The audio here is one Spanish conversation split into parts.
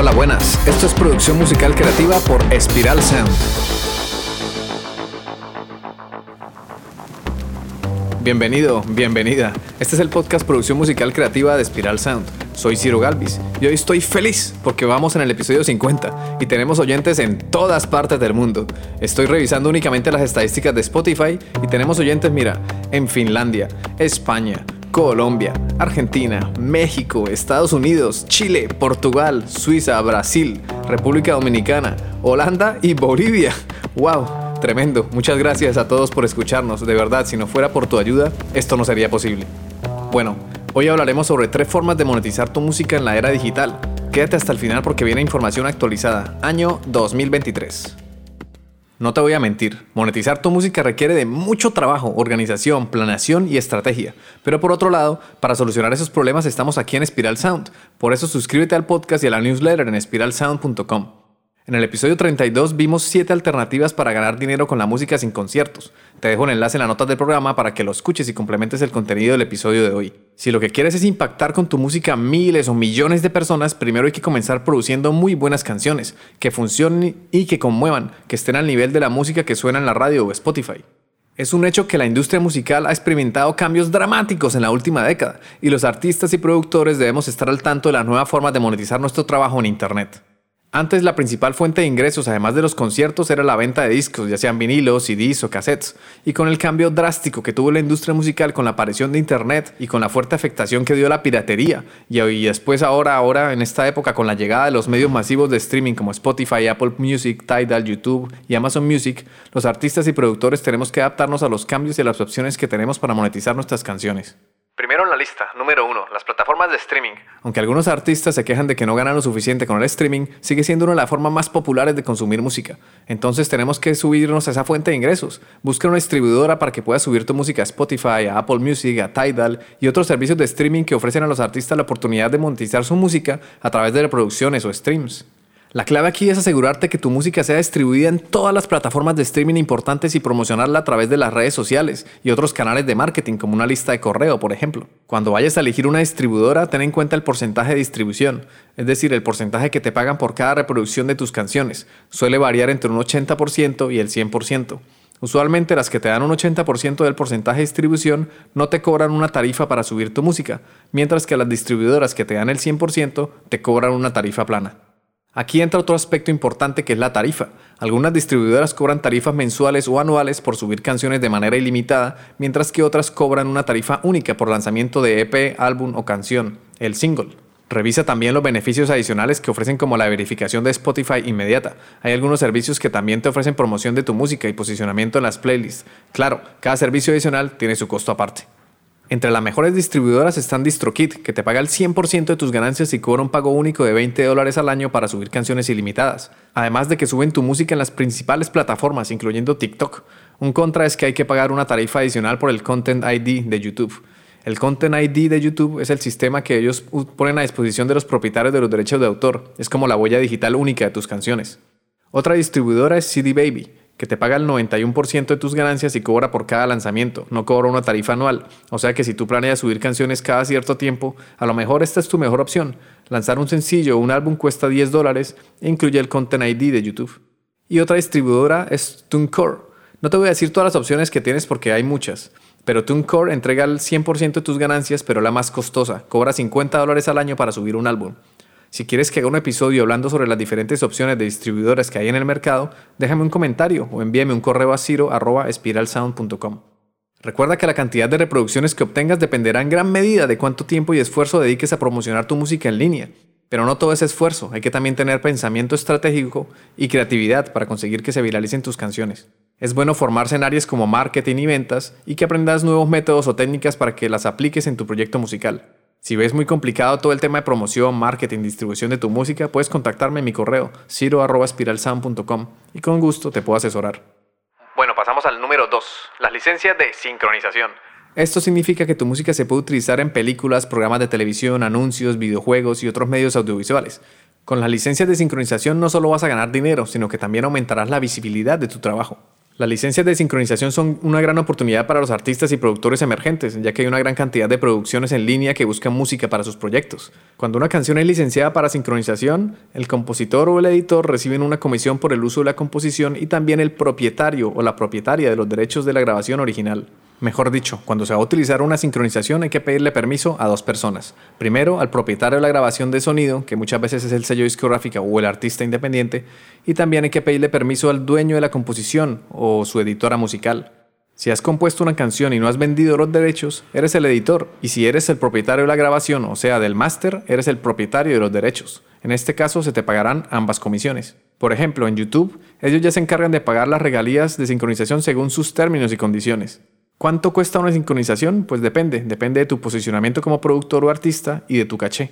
Hola, buenas. Esto es producción musical creativa por Espiral Sound. Bienvenido, bienvenida. Este es el podcast Producción Musical Creativa de Espiral Sound. Soy Ciro Galvis y hoy estoy feliz porque vamos en el episodio 50 y tenemos oyentes en todas partes del mundo. Estoy revisando únicamente las estadísticas de Spotify y tenemos oyentes, mira, en Finlandia, España, Colombia, Argentina, México, Estados Unidos, Chile, Portugal, Suiza, Brasil, República Dominicana, Holanda y Bolivia. ¡Wow! Tremendo. Muchas gracias a todos por escucharnos. De verdad, si no fuera por tu ayuda, esto no sería posible. Bueno, hoy hablaremos sobre tres formas de monetizar tu música en la era digital. Quédate hasta el final porque viene información actualizada. Año 2023. No te voy a mentir, monetizar tu música requiere de mucho trabajo, organización, planeación y estrategia. Pero por otro lado, para solucionar esos problemas estamos aquí en Spiral Sound. Por eso suscríbete al podcast y a la newsletter en spiralsound.com. En el episodio 32 vimos 7 alternativas para ganar dinero con la música sin conciertos. Te dejo el enlace en las notas del programa para que lo escuches y complementes el contenido del episodio de hoy. Si lo que quieres es impactar con tu música a miles o millones de personas, primero hay que comenzar produciendo muy buenas canciones, que funcionen y que conmuevan, que estén al nivel de la música que suena en la radio o Spotify. Es un hecho que la industria musical ha experimentado cambios dramáticos en la última década y los artistas y productores debemos estar al tanto de las nuevas formas de monetizar nuestro trabajo en Internet. Antes la principal fuente de ingresos, además de los conciertos, era la venta de discos, ya sean vinilos, CDs o cassettes. Y con el cambio drástico que tuvo la industria musical con la aparición de Internet y con la fuerte afectación que dio la piratería, y después ahora, ahora en esta época con la llegada de los medios masivos de streaming como Spotify, Apple Music, Tidal, YouTube y Amazon Music, los artistas y productores tenemos que adaptarnos a los cambios y a las opciones que tenemos para monetizar nuestras canciones. Primero en la lista, número uno, las plataformas de streaming. Aunque algunos artistas se quejan de que no ganan lo suficiente con el streaming, sigue siendo una de las formas más populares de consumir música. Entonces tenemos que subirnos a esa fuente de ingresos. Busca una distribuidora para que puedas subir tu música a Spotify, a Apple Music, a Tidal y otros servicios de streaming que ofrecen a los artistas la oportunidad de monetizar su música a través de reproducciones o streams. La clave aquí es asegurarte que tu música sea distribuida en todas las plataformas de streaming importantes y promocionarla a través de las redes sociales y otros canales de marketing como una lista de correo, por ejemplo. Cuando vayas a elegir una distribuidora, ten en cuenta el porcentaje de distribución, es decir, el porcentaje que te pagan por cada reproducción de tus canciones. Suele variar entre un 80% y el 100%. Usualmente las que te dan un 80% del porcentaje de distribución no te cobran una tarifa para subir tu música, mientras que las distribuidoras que te dan el 100% te cobran una tarifa plana. Aquí entra otro aspecto importante que es la tarifa. Algunas distribuidoras cobran tarifas mensuales o anuales por subir canciones de manera ilimitada, mientras que otras cobran una tarifa única por lanzamiento de EP, álbum o canción, el single. Revisa también los beneficios adicionales que ofrecen como la verificación de Spotify inmediata. Hay algunos servicios que también te ofrecen promoción de tu música y posicionamiento en las playlists. Claro, cada servicio adicional tiene su costo aparte. Entre las mejores distribuidoras están DistroKid, que te paga el 100% de tus ganancias y cobra un pago único de 20 dólares al año para subir canciones ilimitadas. Además de que suben tu música en las principales plataformas, incluyendo TikTok. Un contra es que hay que pagar una tarifa adicional por el Content ID de YouTube. El Content ID de YouTube es el sistema que ellos ponen a disposición de los propietarios de los derechos de autor. Es como la huella digital única de tus canciones. Otra distribuidora es CD Baby que te paga el 91% de tus ganancias y cobra por cada lanzamiento, no cobra una tarifa anual. O sea que si tú planeas subir canciones cada cierto tiempo, a lo mejor esta es tu mejor opción. Lanzar un sencillo o un álbum cuesta 10 dólares e incluye el Content ID de YouTube. Y otra distribuidora es TuneCore. No te voy a decir todas las opciones que tienes porque hay muchas, pero TuneCore entrega el 100% de tus ganancias, pero la más costosa. Cobra 50 dólares al año para subir un álbum. Si quieres que haga un episodio hablando sobre las diferentes opciones de distribuidores que hay en el mercado, déjame un comentario o envíame un correo a ciro.espiralsound.com. Recuerda que la cantidad de reproducciones que obtengas dependerá en gran medida de cuánto tiempo y esfuerzo dediques a promocionar tu música en línea. Pero no todo es esfuerzo, hay que también tener pensamiento estratégico y creatividad para conseguir que se viralicen tus canciones. Es bueno formarse en áreas como marketing y ventas y que aprendas nuevos métodos o técnicas para que las apliques en tu proyecto musical. Si ves muy complicado todo el tema de promoción, marketing, distribución de tu música, puedes contactarme en mi correo ciro.spiralsound.com y con gusto te puedo asesorar. Bueno, pasamos al número 2, las licencias de sincronización. Esto significa que tu música se puede utilizar en películas, programas de televisión, anuncios, videojuegos y otros medios audiovisuales. Con las licencias de sincronización no solo vas a ganar dinero, sino que también aumentarás la visibilidad de tu trabajo. Las licencias de sincronización son una gran oportunidad para los artistas y productores emergentes, ya que hay una gran cantidad de producciones en línea que buscan música para sus proyectos. Cuando una canción es licenciada para sincronización, el compositor o el editor reciben una comisión por el uso de la composición y también el propietario o la propietaria de los derechos de la grabación original. Mejor dicho, cuando se va a utilizar una sincronización hay que pedirle permiso a dos personas. Primero, al propietario de la grabación de sonido, que muchas veces es el sello discográfico o el artista independiente, y también hay que pedirle permiso al dueño de la composición o su editora musical. Si has compuesto una canción y no has vendido los derechos, eres el editor, y si eres el propietario de la grabación, o sea, del máster, eres el propietario de los derechos. En este caso se te pagarán ambas comisiones. Por ejemplo, en YouTube, ellos ya se encargan de pagar las regalías de sincronización según sus términos y condiciones. ¿Cuánto cuesta una sincronización? Pues depende, depende de tu posicionamiento como productor o artista y de tu caché.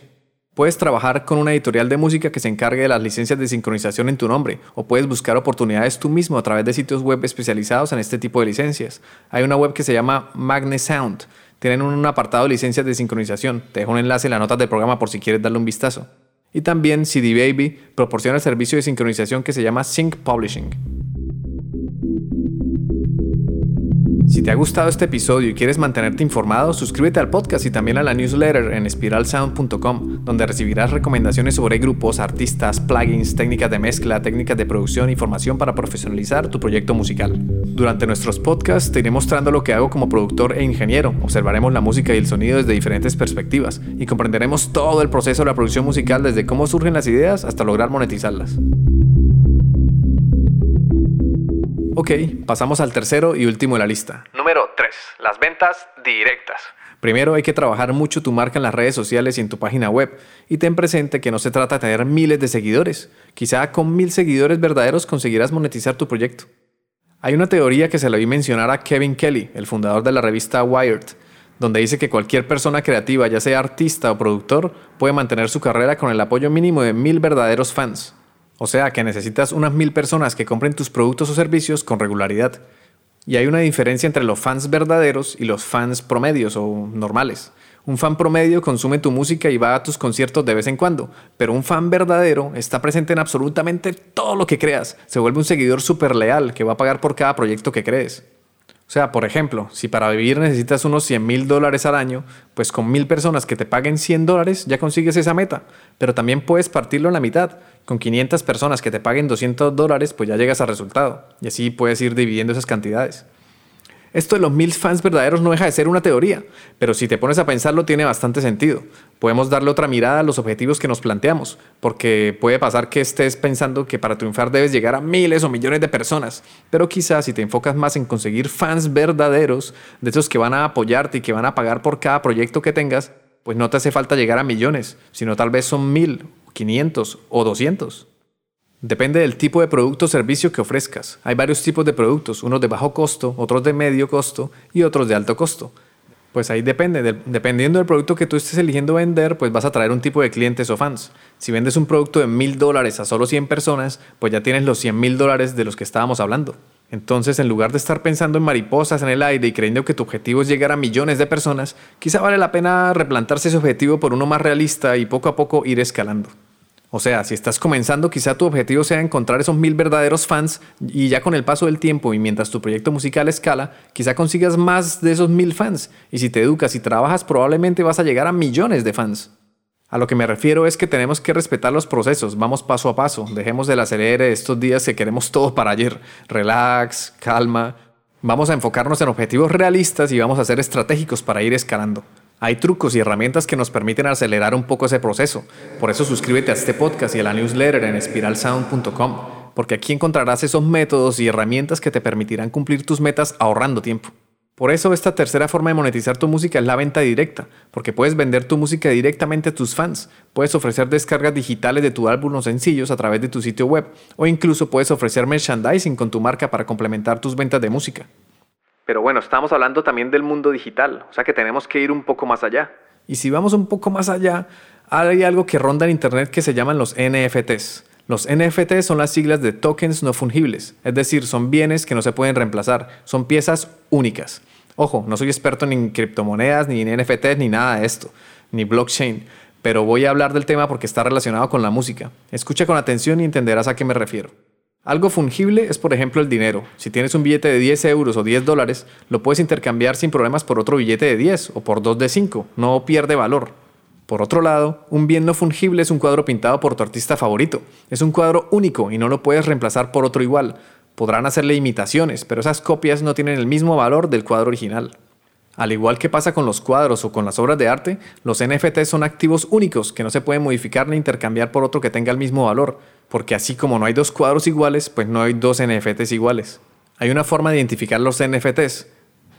Puedes trabajar con una editorial de música que se encargue de las licencias de sincronización en tu nombre, o puedes buscar oportunidades tú mismo a través de sitios web especializados en este tipo de licencias. Hay una web que se llama Magne Sound. Tienen un apartado de licencias de sincronización. Te dejo un enlace en las notas del programa por si quieres darle un vistazo. Y también CD Baby proporciona el servicio de sincronización que se llama Sync Publishing. Si te ha gustado este episodio y quieres mantenerte informado, suscríbete al podcast y también a la newsletter en spiralsound.com, donde recibirás recomendaciones sobre grupos, artistas, plugins, técnicas de mezcla, técnicas de producción y formación para profesionalizar tu proyecto musical. Durante nuestros podcasts te iré mostrando lo que hago como productor e ingeniero, observaremos la música y el sonido desde diferentes perspectivas y comprenderemos todo el proceso de la producción musical desde cómo surgen las ideas hasta lograr monetizarlas. Ok, pasamos al tercero y último de la lista. Número 3. Las ventas directas. Primero hay que trabajar mucho tu marca en las redes sociales y en tu página web. Y ten presente que no se trata de tener miles de seguidores. Quizá con mil seguidores verdaderos conseguirás monetizar tu proyecto. Hay una teoría que se le vi mencionar a Kevin Kelly, el fundador de la revista Wired, donde dice que cualquier persona creativa, ya sea artista o productor, puede mantener su carrera con el apoyo mínimo de mil verdaderos fans. O sea que necesitas unas mil personas que compren tus productos o servicios con regularidad. Y hay una diferencia entre los fans verdaderos y los fans promedios o normales. Un fan promedio consume tu música y va a tus conciertos de vez en cuando, pero un fan verdadero está presente en absolutamente todo lo que creas. Se vuelve un seguidor súper leal que va a pagar por cada proyecto que crees. O sea, por ejemplo, si para vivir necesitas unos 100 mil dólares al año, pues con mil personas que te paguen 100 dólares ya consigues esa meta. Pero también puedes partirlo en la mitad. Con 500 personas que te paguen 200 dólares, pues ya llegas al resultado. Y así puedes ir dividiendo esas cantidades. Esto de los mil fans verdaderos no deja de ser una teoría, pero si te pones a pensarlo tiene bastante sentido. Podemos darle otra mirada a los objetivos que nos planteamos, porque puede pasar que estés pensando que para triunfar debes llegar a miles o millones de personas, pero quizás si te enfocas más en conseguir fans verdaderos, de esos que van a apoyarte y que van a pagar por cada proyecto que tengas, pues no te hace falta llegar a millones, sino tal vez son mil, quinientos o doscientos. Depende del tipo de producto o servicio que ofrezcas. Hay varios tipos de productos, unos de bajo costo, otros de medio costo y otros de alto costo. Pues ahí depende, dependiendo del producto que tú estés eligiendo vender, pues vas a traer un tipo de clientes o fans. Si vendes un producto de mil dólares a solo 100 personas, pues ya tienes los 100 mil dólares de los que estábamos hablando. Entonces, en lugar de estar pensando en mariposas en el aire y creyendo que tu objetivo es llegar a millones de personas, quizá vale la pena replantarse ese objetivo por uno más realista y poco a poco ir escalando. O sea, si estás comenzando, quizá tu objetivo sea encontrar esos mil verdaderos fans y ya con el paso del tiempo y mientras tu proyecto musical escala, quizá consigas más de esos mil fans. Y si te educas y trabajas, probablemente vas a llegar a millones de fans. A lo que me refiero es que tenemos que respetar los procesos, vamos paso a paso, dejemos del acelere estos días que queremos todo para ayer. Relax, calma. Vamos a enfocarnos en objetivos realistas y vamos a ser estratégicos para ir escalando. Hay trucos y herramientas que nos permiten acelerar un poco ese proceso. Por eso suscríbete a este podcast y a la newsletter en spiralsound.com, porque aquí encontrarás esos métodos y herramientas que te permitirán cumplir tus metas ahorrando tiempo. Por eso esta tercera forma de monetizar tu música es la venta directa, porque puedes vender tu música directamente a tus fans, puedes ofrecer descargas digitales de tu álbum o sencillos a través de tu sitio web, o incluso puedes ofrecer merchandising con tu marca para complementar tus ventas de música. Pero bueno, estamos hablando también del mundo digital, o sea que tenemos que ir un poco más allá. Y si vamos un poco más allá, hay algo que ronda en Internet que se llaman los NFTs. Los NFTs son las siglas de tokens no fungibles, es decir, son bienes que no se pueden reemplazar, son piezas únicas. Ojo, no soy experto ni en criptomonedas, ni en NFTs, ni nada de esto, ni blockchain, pero voy a hablar del tema porque está relacionado con la música. Escucha con atención y entenderás a qué me refiero. Algo fungible es por ejemplo el dinero. Si tienes un billete de 10 euros o 10 dólares, lo puedes intercambiar sin problemas por otro billete de 10 o por dos de 5. No pierde valor. Por otro lado, un bien no fungible es un cuadro pintado por tu artista favorito. Es un cuadro único y no lo puedes reemplazar por otro igual. Podrán hacerle imitaciones, pero esas copias no tienen el mismo valor del cuadro original. Al igual que pasa con los cuadros o con las obras de arte, los NFTs son activos únicos que no se pueden modificar ni intercambiar por otro que tenga el mismo valor porque así como no hay dos cuadros iguales, pues no hay dos NFTs iguales. Hay una forma de identificar los NFTs.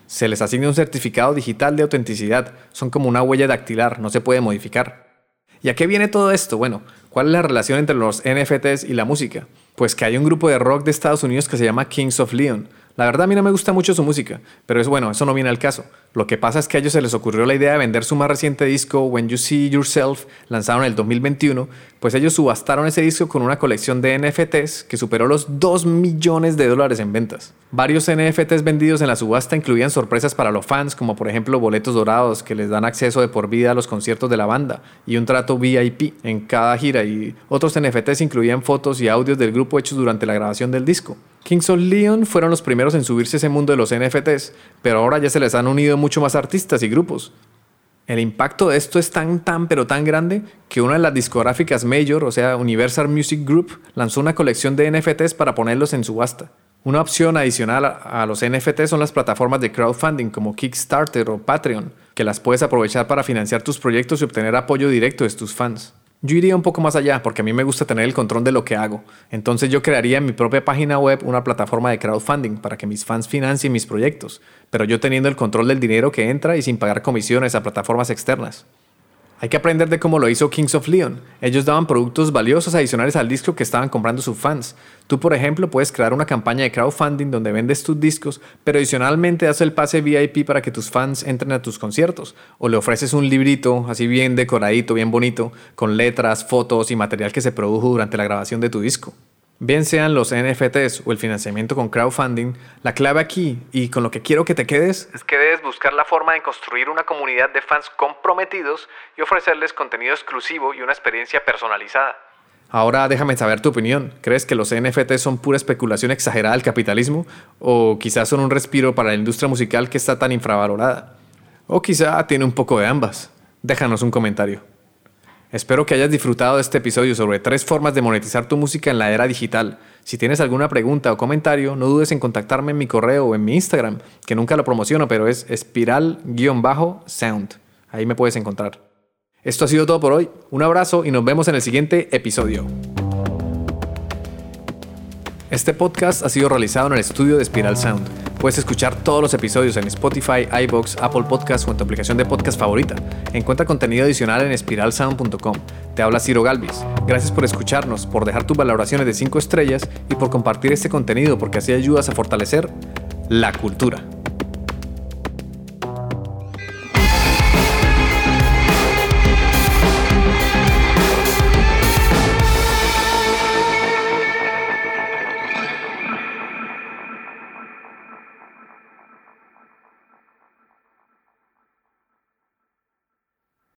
Se les asigna un certificado digital de autenticidad, son como una huella dactilar, no se puede modificar. ¿Y a qué viene todo esto? Bueno, ¿cuál es la relación entre los NFTs y la música? Pues que hay un grupo de rock de Estados Unidos que se llama Kings of Leon, la verdad a mí no me gusta mucho su música, pero es bueno, eso no viene al caso. Lo que pasa es que a ellos se les ocurrió la idea de vender su más reciente disco, When You See Yourself, lanzado en el 2021, pues ellos subastaron ese disco con una colección de NFTs que superó los 2 millones de dólares en ventas. Varios NFTs vendidos en la subasta incluían sorpresas para los fans, como por ejemplo boletos dorados que les dan acceso de por vida a los conciertos de la banda y un trato VIP en cada gira y otros NFTs incluían fotos y audios del grupo hechos durante la grabación del disco. Kings of Leon fueron los primeros en subirse a ese mundo de los NFTs, pero ahora ya se les han unido mucho más artistas y grupos. El impacto de esto es tan, tan, pero tan grande que una de las discográficas Major, o sea, Universal Music Group, lanzó una colección de NFTs para ponerlos en subasta. Una opción adicional a los NFTs son las plataformas de crowdfunding como Kickstarter o Patreon, que las puedes aprovechar para financiar tus proyectos y obtener apoyo directo de tus fans. Yo iría un poco más allá porque a mí me gusta tener el control de lo que hago. Entonces yo crearía en mi propia página web una plataforma de crowdfunding para que mis fans financien mis proyectos, pero yo teniendo el control del dinero que entra y sin pagar comisiones a plataformas externas. Hay que aprender de cómo lo hizo Kings of Leon. Ellos daban productos valiosos adicionales al disco que estaban comprando sus fans. Tú, por ejemplo, puedes crear una campaña de crowdfunding donde vendes tus discos, pero adicionalmente das el pase VIP para que tus fans entren a tus conciertos. O le ofreces un librito así bien decoradito, bien bonito, con letras, fotos y material que se produjo durante la grabación de tu disco. Bien sean los NFTs o el financiamiento con crowdfunding, la clave aquí y con lo que quiero que te quedes es que debes buscar la forma de construir una comunidad de fans comprometidos y ofrecerles contenido exclusivo y una experiencia personalizada. Ahora déjame saber tu opinión. ¿Crees que los NFTs son pura especulación exagerada del capitalismo? ¿O quizás son un respiro para la industria musical que está tan infravalorada? ¿O quizá tiene un poco de ambas? Déjanos un comentario. Espero que hayas disfrutado de este episodio sobre tres formas de monetizar tu música en la era digital. Si tienes alguna pregunta o comentario, no dudes en contactarme en mi correo o en mi Instagram, que nunca lo promociono, pero es espiral-sound. Ahí me puedes encontrar. Esto ha sido todo por hoy. Un abrazo y nos vemos en el siguiente episodio. Este podcast ha sido realizado en el estudio de Spiral Sound. Puedes escuchar todos los episodios en Spotify, iBox, Apple Podcasts o en tu aplicación de podcast favorita. Encuentra contenido adicional en espiralsound.com. Te habla Ciro Galvis. Gracias por escucharnos, por dejar tus valoraciones de 5 estrellas y por compartir este contenido porque así ayudas a fortalecer la cultura.